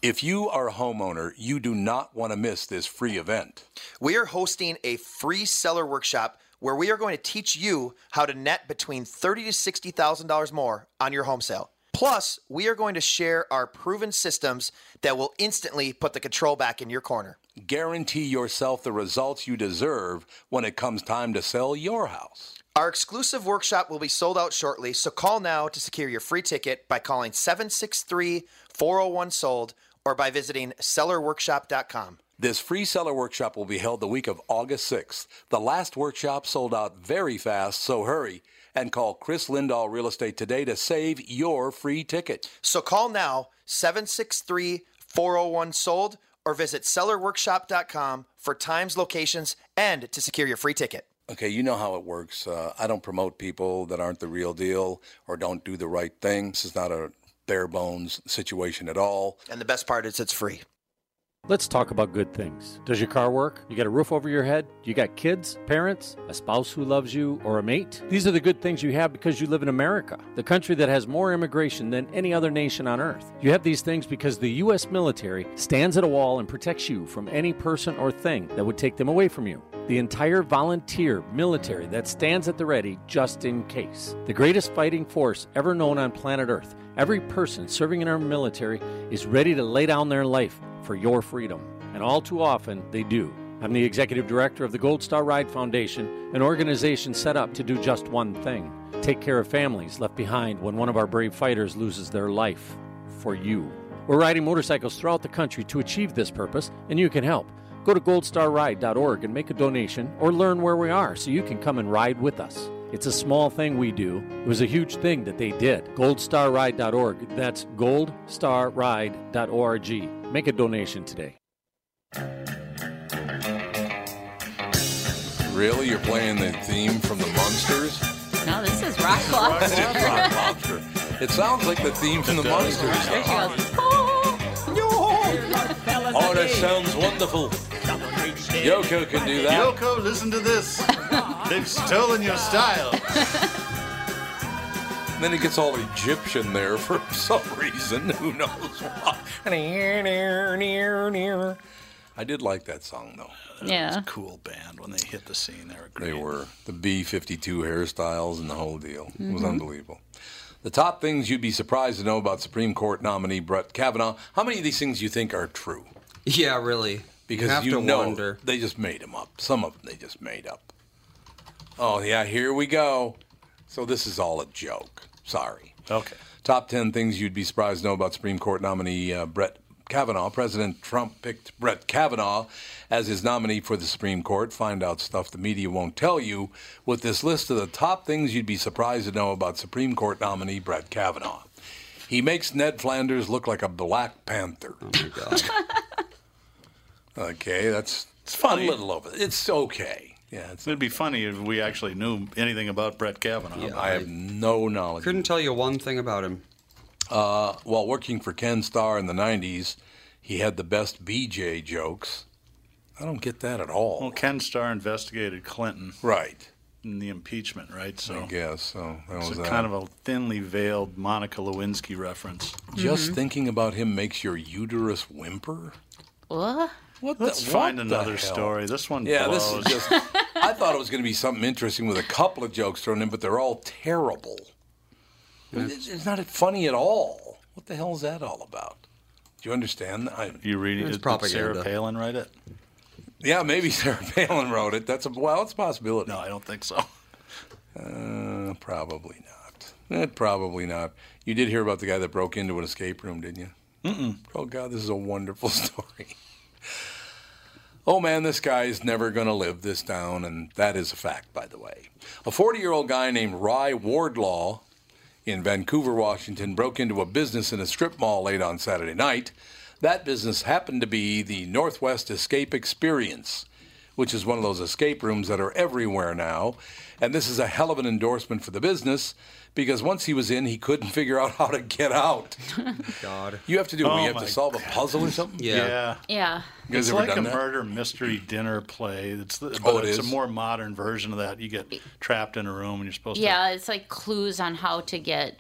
If you are a homeowner, you do not want to miss this free event. We are hosting a free seller workshop where we are going to teach you how to net between thirty to sixty thousand dollars more on your home sale. Plus, we are going to share our proven systems that will instantly put the control back in your corner. Guarantee yourself the results you deserve when it comes time to sell your house. Our exclusive workshop will be sold out shortly, so call now to secure your free ticket by calling 763 401 sold or by visiting sellerworkshop.com. This free seller workshop will be held the week of August 6th. The last workshop sold out very fast, so hurry and call Chris Lindahl Real Estate today to save your free ticket. So call now 763 401 sold or visit sellerworkshop.com for times, locations, and to secure your free ticket. Okay, you know how it works. Uh, I don't promote people that aren't the real deal or don't do the right thing. This is not a bare bones situation at all. And the best part is it's free. Let's talk about good things. Does your car work? You got a roof over your head? You got kids, parents, a spouse who loves you, or a mate? These are the good things you have because you live in America, the country that has more immigration than any other nation on earth. You have these things because the U.S. military stands at a wall and protects you from any person or thing that would take them away from you. The entire volunteer military that stands at the ready just in case. The greatest fighting force ever known on planet Earth. Every person serving in our military is ready to lay down their life for your freedom. And all too often, they do. I'm the executive director of the Gold Star Ride Foundation, an organization set up to do just one thing take care of families left behind when one of our brave fighters loses their life for you. We're riding motorcycles throughout the country to achieve this purpose, and you can help. Go to goldstarride.org and make a donation or learn where we are so you can come and ride with us. It's a small thing we do. It was a huge thing that they did. Goldstarride.org. That's goldstarride.org. Make a donation today. Really? You're playing the theme from the Munsters? No, this is Rock Lobster. Rock Lobster. It sounds like the theme from the Munsters. There she. Oh, that sounds wonderful. Yoko can do that. Yoko, listen to this. They've stolen your style. And then it gets all Egyptian there for some reason. Who knows why? I did like that song though. Yeah. Cool band when they hit the scene. They were great. They were the B52 hairstyles and the whole deal. It was Mhm. unbelievable. The top things you'd be surprised to know about Supreme Court nominee Brett Kavanaugh. How many of these things you think are true? Yeah, really. Because have you to know wonder. they just made them up. Some of them they just made up. Oh yeah, here we go. So this is all a joke. Sorry. Okay. Top 10 things you'd be surprised to know about Supreme Court nominee uh, Brett Kavanaugh. President Trump picked Brett Kavanaugh as his nominee for the Supreme Court. Find out stuff the media won't tell you with this list of the top things you'd be surprised to know about Supreme Court nominee Brett Kavanaugh. He makes Ned Flanders look like a Black Panther. Oh my god. Okay, that's it's fun. A little over. It's okay. Yeah, it's, It'd be funny if we actually knew anything about Brett Kavanaugh. I have no knowledge. Couldn't tell you one thing about him. Uh, while working for Ken Starr in the 90s, he had the best BJ jokes. I don't get that at all. Well, Ken Starr investigated Clinton. Right. In the impeachment, right? So I guess so. That it's was a that. kind of a thinly veiled Monica Lewinsky reference. Just thinking about him makes your uterus whimper. What? What Let's the, find what another hell? story. This one Yeah, blows. this is just. I thought it was going to be something interesting with a couple of jokes thrown in, but they're all terrible. It's, it's not funny at all. What the hell is that all about? Do you understand? I, you reading? It's Did Sarah. Palin write it? yeah, maybe Sarah Palin wrote it. That's a well, it's a possibility. No, I don't think so. Uh, probably not. Eh, probably not. You did hear about the guy that broke into an escape room, didn't you? Mm-mm. Oh God, this is a wonderful story. Oh man, this guy is never going to live this down, and that is a fact, by the way. A 40 year old guy named Rye Wardlaw in Vancouver, Washington, broke into a business in a strip mall late on Saturday night. That business happened to be the Northwest Escape Experience, which is one of those escape rooms that are everywhere now. And this is a hell of an endorsement for the business because once he was in, he couldn't figure out how to get out. God. You have to do Oh You have to solve a puzzle or something? Yeah. Yeah. You guys it's ever like done a that? murder mystery dinner play. It's the, but Oh, it it's is? a more modern version of that. You get trapped in a room and you're supposed to Yeah, it's like clues on how to get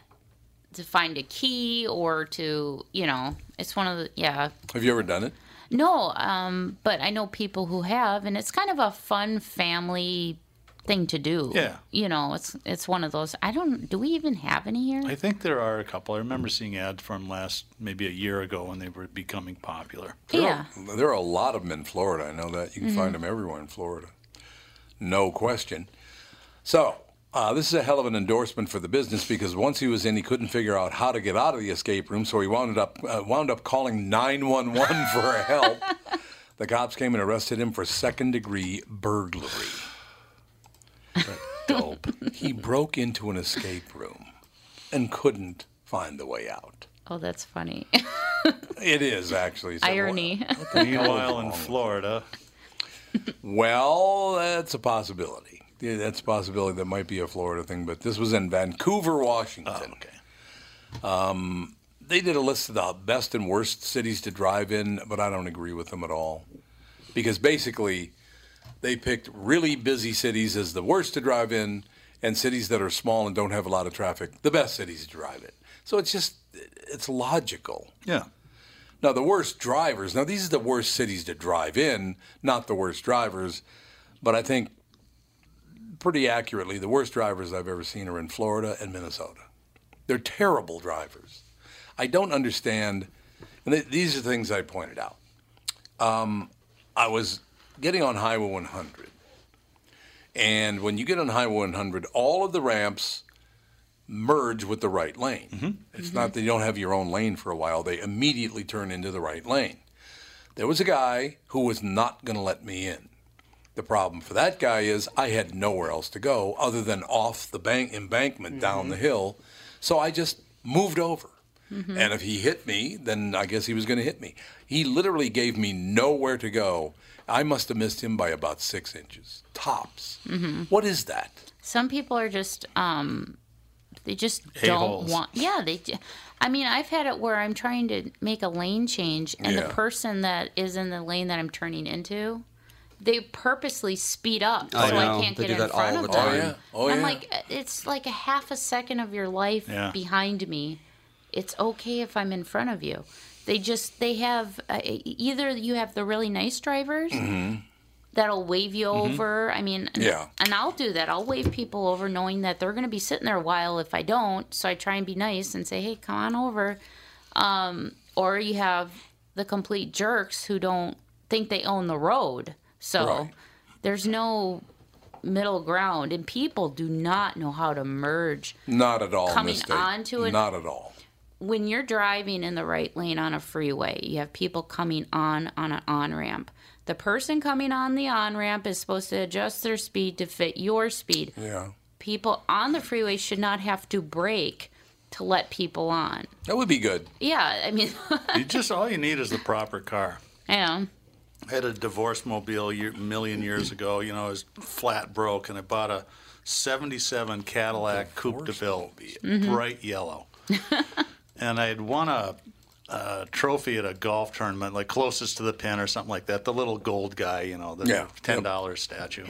to find a key or to, you know, it's one of the yeah. Have you ever done it? No, um, but I know people who have, and it's kind of a fun family thing to do. Yeah. you know, it's it's one of those. I don't. Do we even have any here? I think there are a couple. I remember seeing ads for them last maybe a year ago when they were becoming popular. There yeah. Are, there are a lot of them in Florida. I know that. You can Mhm. find them everywhere in Florida. No question. So, uh, this is a hell of an endorsement for the business because once he was in, he couldn't figure out how to get out of the escape room, so he wound up uh, wound up calling 911 for help. The cops came and arrested him for second degree burglary. Dope. he broke into an escape room and couldn't find the way out. Oh, that's funny. It is actually. So Irony. Meanwhile, in Florida, Well, that's a possibility. Yeah, that's a possibility. That might be a Florida thing, but this was in Vancouver, Washington. okay. Um, they did a list of the best and worst cities to drive in, but I don't agree with them at all. Because basically, they picked really busy cities as the worst to drive in, and cities that are small and don't have a lot of traffic, the best cities to drive in. So it's just, it's logical. yeah. Now, the worst drivers, now these are the worst cities to drive in, not the worst drivers, but I think pretty accurately, the worst drivers I've ever seen are in Florida and Minnesota. They're terrible drivers. I don't understand, and th- these are things I pointed out. Um, I was getting on Highway 100, and when you get on Highway 100, all of the ramps merge with the right lane. Mm-hmm. It's mm-hmm. not that you don't have your own lane for a while, they immediately turn into the right lane. There was a guy who was not going to let me in. The problem for that guy is I had nowhere else to go other than off the bank embankment down the mm-hmm. hill. So I just moved over. And if he hit me, then I guess he was going to hit me. He literally gave me nowhere to go. I must have missed him by about six inches, tops. Mhm. What is that? Some people are just um they just don't want yeah, they I mean, I've had it where I'm trying to make a lane change and Yeah. the person that is in the lane that I'm turning into they purposely speed up so I I, can't They get do in that front all of the them. time. Oh, yeah. Oh, I'm yeah. like it's like a half a second of your life Yeah. behind me. It's okay if I'm in front of you. They just they have uh, either you have the really nice drivers Mm-hmm. that'll wave you over. I mean, and, Yeah. and I'll do that. I'll wave people over knowing that they're going to be sitting there a while if I don't. So I try and be nice and say, hey, come on over. Um, or you have the complete jerks who don't think they own the road. So Right. there's no middle ground. And people do not know how to merge. Not at all. Coming onto it- Not at all. When you're driving in the right lane on a freeway, you have people coming on on an on ramp. The person coming on the on ramp is supposed to adjust their speed to fit your speed. Yeah. People on the freeway should not have to brake to let people on. That would be good. Yeah, I mean, You just all you need is the proper car. yeah. I had a divorce mobile year, a million years ago. You know, it was flat broke, and I bought a '77 Cadillac Coupe de Ville, bright yellow. and I had won a, a trophy at a golf tournament, like closest to the pin or something like that. The little gold guy, you know, the Yeah. ten dollars statue.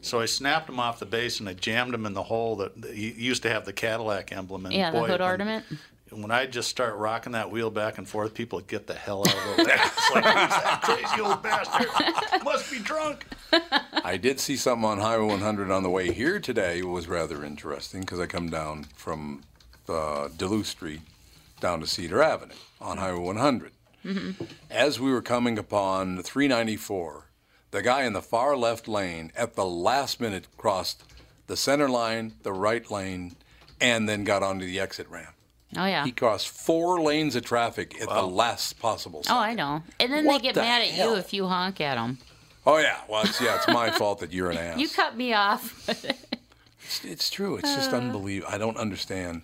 So I snapped him off the base and I jammed him in the hole that that he used to have the Cadillac emblem in. Yeah, the Boy, hood when- ornament. when I just start rocking that wheel back and forth, people would get the hell out of the way. It's like, who's that crazy old bastard? Must be drunk. I did see something on Highway 100 on the way here today. It was rather interesting because I come down from uh, Duluth Street down to Cedar Avenue on Highway 100. As we were coming upon 394, the guy in the far left lane at the last minute crossed the center line, the right lane, and then got onto the exit ramp. Oh yeah. He crossed four lanes of traffic at the last possible. Oh, I know. And then What they get the mad at hell? you if you honk at them. Oh yeah, well it's, yeah, it's my fault that you're an ass. You cut me off. It's, it's true. It's just Uh. unbelievable. I don't understand.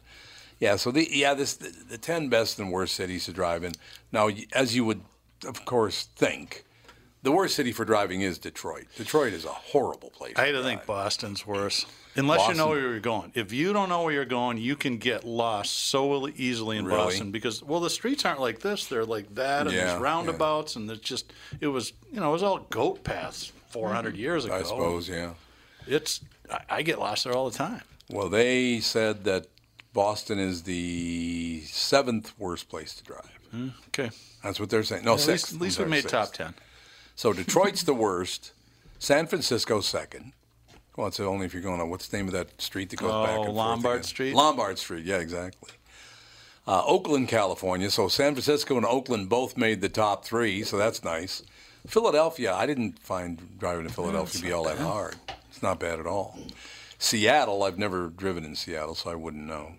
Yeah. So the yeah this the, the ten best and worst cities to drive in. Now, as you would of course think, the worst city for driving is Detroit. Detroit is a horrible place. I to think Boston's worse. Unless you know where you're going. If you don't know where you're going, you can get lost so easily in Really? Boston because well, the streets aren't like this; they're like that, and Yeah, there's yeah. roundabouts, and it's just it was you know it was all goat paths 400 mm-hmm. years ago. I suppose. Yeah. It's I, I get lost there all the time. Well, they said that Boston is the seventh worst place to drive. Hmm, Okay. That's what they're saying. No, At least- sixth. at least I'm we sorry, made top 10. So Detroit's the worst. San Francisco second. Well, it's only if you're going on what's the name of that street that goes Oh, back and Lombard again? Street? Lombard Street. Yeah, exactly. Uh, Oakland, California. So San Francisco and Oakland both made the top three, so that's nice. Philadelphia, I didn't find driving to Philadelphia to be all that hard. It's not bad at all. Seattle, I've never driven in Seattle, so I wouldn't know.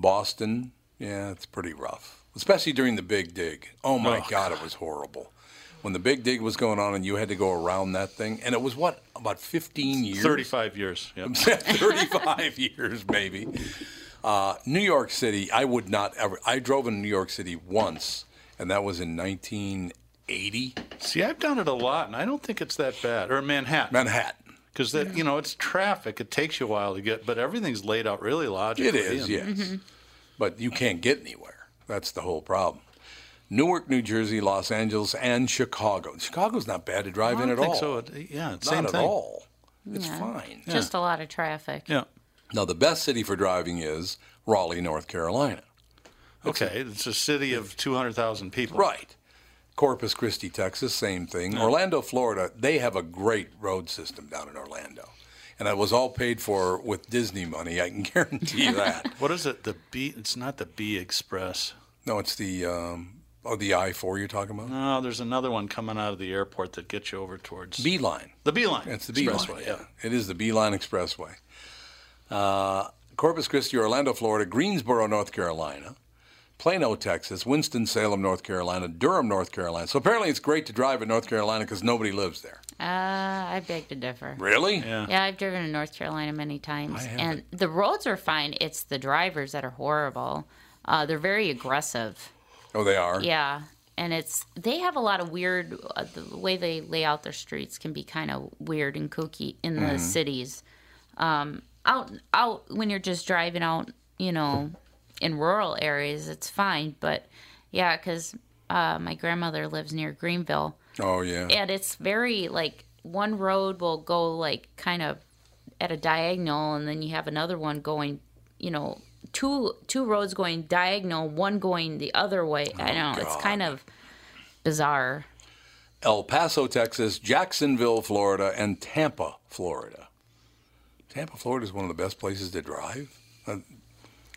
Boston, yeah, it's pretty rough, especially during the big dig. Oh my Oh, God, it was horrible. When the big dig was going on and you had to go around that thing, and it was what, about 15 years? 35 years. Yep. 35 years, maybe. Uh, New York City, I would not ever. I drove in New York City once, and that was in 1980. See, I've done it a lot, and I don't think it's that bad. Or Manhattan. Manhattan. Because that you know it's traffic. It takes you a while to get, but everything's laid out really logically. It is, yes. and- But you can't get anywhere. That's the whole problem. Newark, New Jersey, Los Angeles, and Chicago. Chicago's not bad to drive I in don't at think all. so. It- yeah, it's not same at thing. all. It's Yeah. fine. Just a lot of traffic. Yeah. Now, the best city for driving is Raleigh, North Carolina. Okay, it's a city of 200,000 people. Right. Corpus Christi, Texas, same thing. Orlando, Florida, they have a great road system down in Orlando. And it was all paid for with Disney money, I can guarantee that. What is it? The B? It's not the B Express. no, it's the um, oh the I four you're talking about? No, there's another one coming out of the airport that gets you over towards B line. the B line. It's the B Expressway. Yeah. It is the B line Expressway. Uh, Corpus Christi, Orlando, Florida, Greensboro, North Carolina, Plano, Texas, Winston-Salem, North Carolina, Durham, North Carolina. So apparently it's great to drive in North Carolina because nobody lives there. Uh, I beg to differ. Really? Yeah. Yeah, I've driven in North Carolina many times, I and the roads are fine. It's the drivers that are horrible. Uh, they're very aggressive. Oh, they are? Yeah, and it's they have a lot of weird. Uh, the way they lay out their streets can be kind of weird and kooky in the Mm-hmm. Mhm. cities. Um, out out when you're just driving out, you know, in rural areas, it's fine. But yeah, because uh, my grandmother lives near Greenville, Oh, yeah. and it's very like one road will go like kind of at a diagonal and then you have another one going you know two two roads going diagonal one going the other way i know it's kind of bizarre El Paso, Texas, Jacksonville, Florida, and Tampa, Florida. Tampa, Florida is one of the best places to drive. Uh,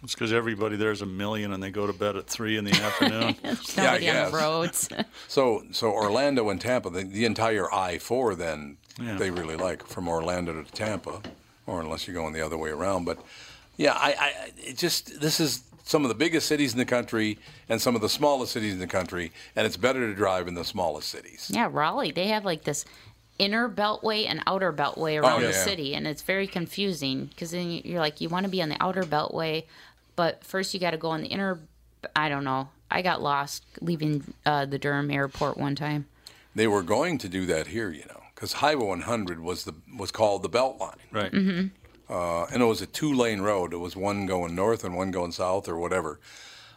It's because everybody there's a million and they go to bed at three in the afternoon. There's Yeah, I nobody on the roads so, so Orlando and Tampa, the, the entire I four, then Yeah. they really like from Orlando to Tampa, or unless you're going the other way around. But yeah, I, I it just this is some of the biggest cities in the country and some of the smallest cities in the country, and it's better to drive in the smallest cities. yeah raleigh they have like this inner beltway and outer beltway oh, around the Oh, yeah. city and it's very confusing because then you're like you want to be on the outer beltway but first you got to go on the inner i don't know i got lost leaving uh, the durham airport one time They were going to do that here, you know, because Highway 100 was the was called the Beltline. Right. Uh, and it was a two lane road. It was one going north and one going south or whatever.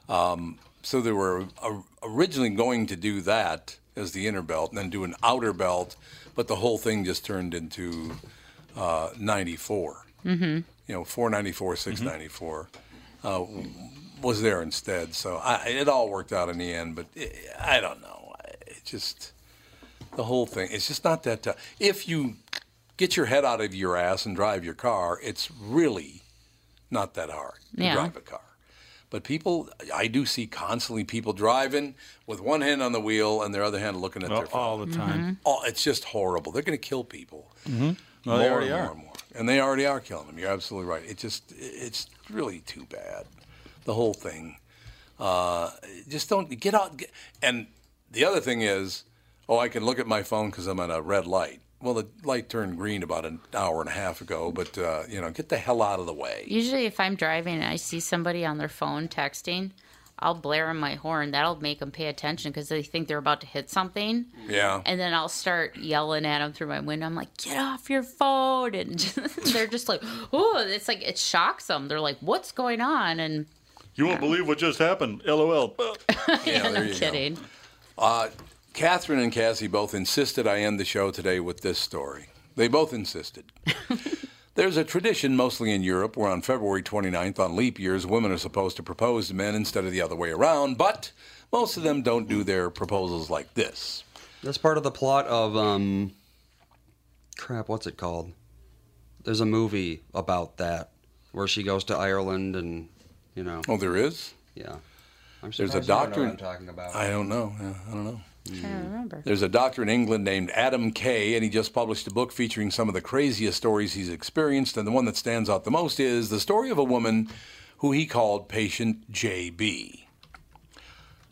Um, so they were uh, originally going to do that as the inner belt and then do an outer belt, but the whole thing just turned into uh, 94. Mm-hmm. You know, 494, 694 uh, was there instead. So I, it all worked out in the end, but it, I don't know. It just, the whole thing, it's just not that tough. If you get your head out of your ass and drive your car, it's really not that hard to Yeah. drive a car. But people, I do see constantly people driving with one hand on the wheel and their other hand looking at Well, their phone. all the time. Oh, it's just horrible. They're going to kill people. Mhm. Well, more they already and are. more and more. And they already are killing them. You're absolutely right. It just, it's really too bad. The whole thing. Uh, just don't get out. Get, and the other thing is, oh, I can look at my phone because I'm at a red light. Well, the light turned green about an hour and a half ago, but uh, you know, get the hell out of the way. Usually, if I'm driving and I see somebody on their phone texting, I'll blare on my horn. That'll make them pay attention because they think they're about to hit something. Yeah. And then I'll start yelling at them through my window. I'm like, "Get off your phone!" And they're just like, "Oh!" It's like it shocks them. They're like, "What's going on?" And You won't believe what just happened. LOL. Yeah, I'm there you go. kidding. Uh, Catherine and Cassie both insisted I end the show today with this story. They both insisted. There's a tradition, mostly in Europe, where on February 29th, on leap years, women are supposed to propose to men instead of the other way around, but most of them don't do their proposals like this. That's part of the plot of um crap, what's it called? There's a movie about that where she goes to Ireland and you know. Oh, there is? Yeah. I'm sure There's a surprised you don't know doctor. what I'm talking about. I don't know. Yeah, I don't know. Hmm. I don't remember. There's a doctor in England named Adam Kay, and he just published a book featuring some of the craziest stories he's experienced. And the one that stands out the most is the story of a woman who he called Patient JB.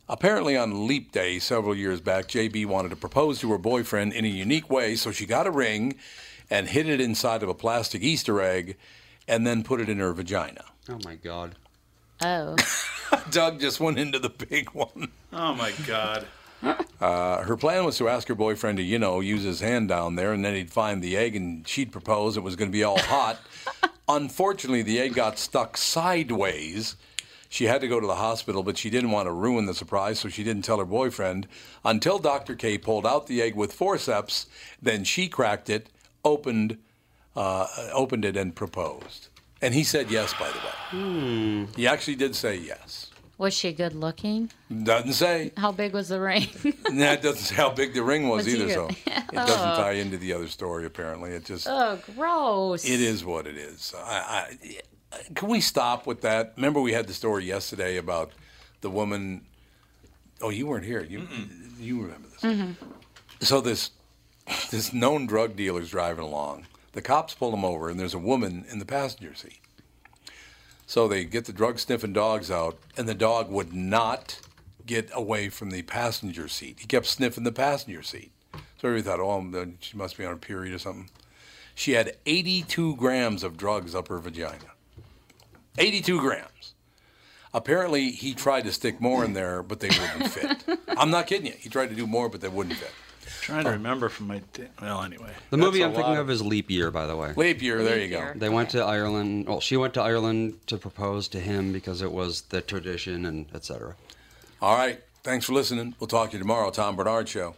Apparently, on Leap Day several years back, JB wanted to propose to her boyfriend in a unique way, so she got a ring and hid it inside of a plastic Easter egg and then put it in her vagina. Oh my god. Oh. Doug just went into the big one. Oh my God. Uh, her plan was to ask her boyfriend to, you know, use his hand down there, and then he'd find the egg, and she'd propose. It was going to be all hot. Unfortunately, the egg got stuck sideways. She had to go to the hospital, but she didn't want to ruin the surprise, so she didn't tell her boyfriend until Dr. Kay pulled out the egg with forceps. Then she cracked it, opened, uh, opened it, and proposed. And he said yes, by the way. Hmm. He actually did say yes. Was she good looking? Doesn't say. How big was the ring? That doesn't say how big the ring was, Was either, so it doesn't Oh. tie into the other story. Apparently, it just oh, gross. it is what it is. I, I, can we stop with that? Remember, we had the story yesterday about the woman. Oh, you weren't here. You you remember this? Mhm. So this this known drug dealer's driving along. The cops pull him over, and there's a woman in the passenger seat. So they get the drug sniffing dogs out, and the dog would not get away from the passenger seat. He kept sniffing the passenger seat. So everybody thought, oh, she must be on a period or something. She had 82 grams of drugs up her vagina. 82 grams. Apparently, he tried to stick more in there, but they wouldn't fit. I'm not kidding you. He tried to do more, but they wouldn't fit. Trying to remember from my. da- Well, anyway. The movie I'm thinking of is Leap Year, by the way. Leap Year, there you go. They went to Ireland. Well, she went to Ireland to propose to him because it was the tradition and etc. All right. Thanks for listening. We'll talk to you tomorrow. Tom Barnard Show.